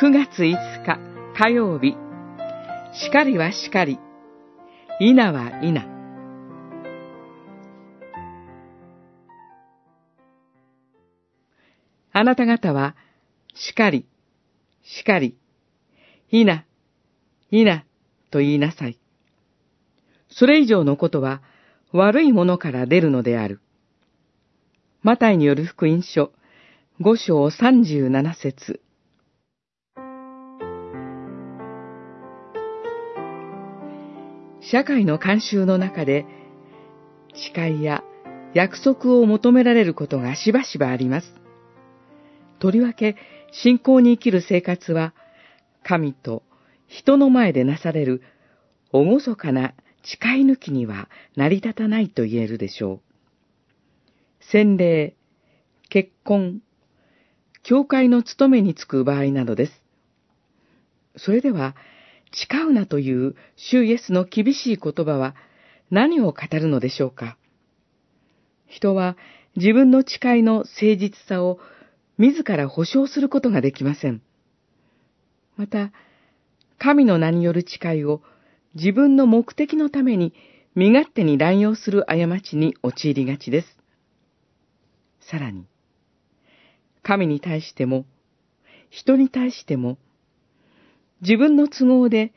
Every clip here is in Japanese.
9月5日火曜日、しかりはしかり、いなはいな。あなた方は、しかり、しかり、いな、いな、と言いなさい。それ以上のことは、悪いものから出るのである。マタイによる福音書、五章三十七節社会の慣習の中で、誓いや約束を求められることがしばしばあります。とりわけ、信仰に生きる生活は、神と人の前でなされる、厳かな誓い抜きには成り立たないと言えるでしょう。洗礼、結婚、教会の務めに就く場合などです。それでは、誓うなという主イエスの厳しい言葉は何を語るのでしょうか？人は自分の誓いの誠実さを自ら保証することができません。また、神の名による誓いを自分の目的のために身勝手に乱用する過ちに陥りがちです。さらに、神に対しても、人に対しても、自分の都合で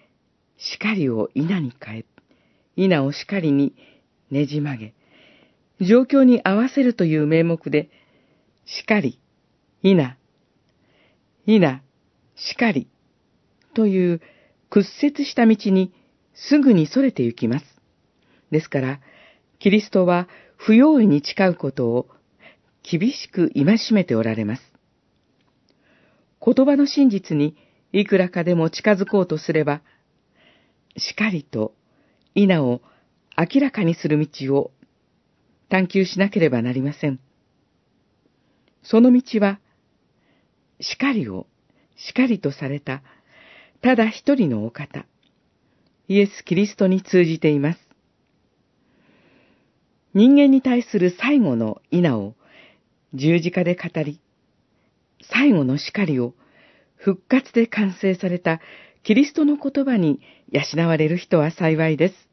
叱りを稲に変え、稲を叱りにねじ曲げ、状況に合わせるという名目で、叱り、稲、稲、叱りという屈折した道にすぐに逸れて行きます。ですから、キリストは不用意に誓うことを厳しく戒めておられます。言葉の真実にいくらかでも近づこうとすれば、しかりと稲を明らかにする道を探求しなければなりません。その道は、しかりをしかりとされた、ただ一人のお方、イエス・キリストに通じています。人間に対する最後の稲を十字架で語り、最後の叱りを復活で完成されたキリストの言葉に養われる人は幸いです。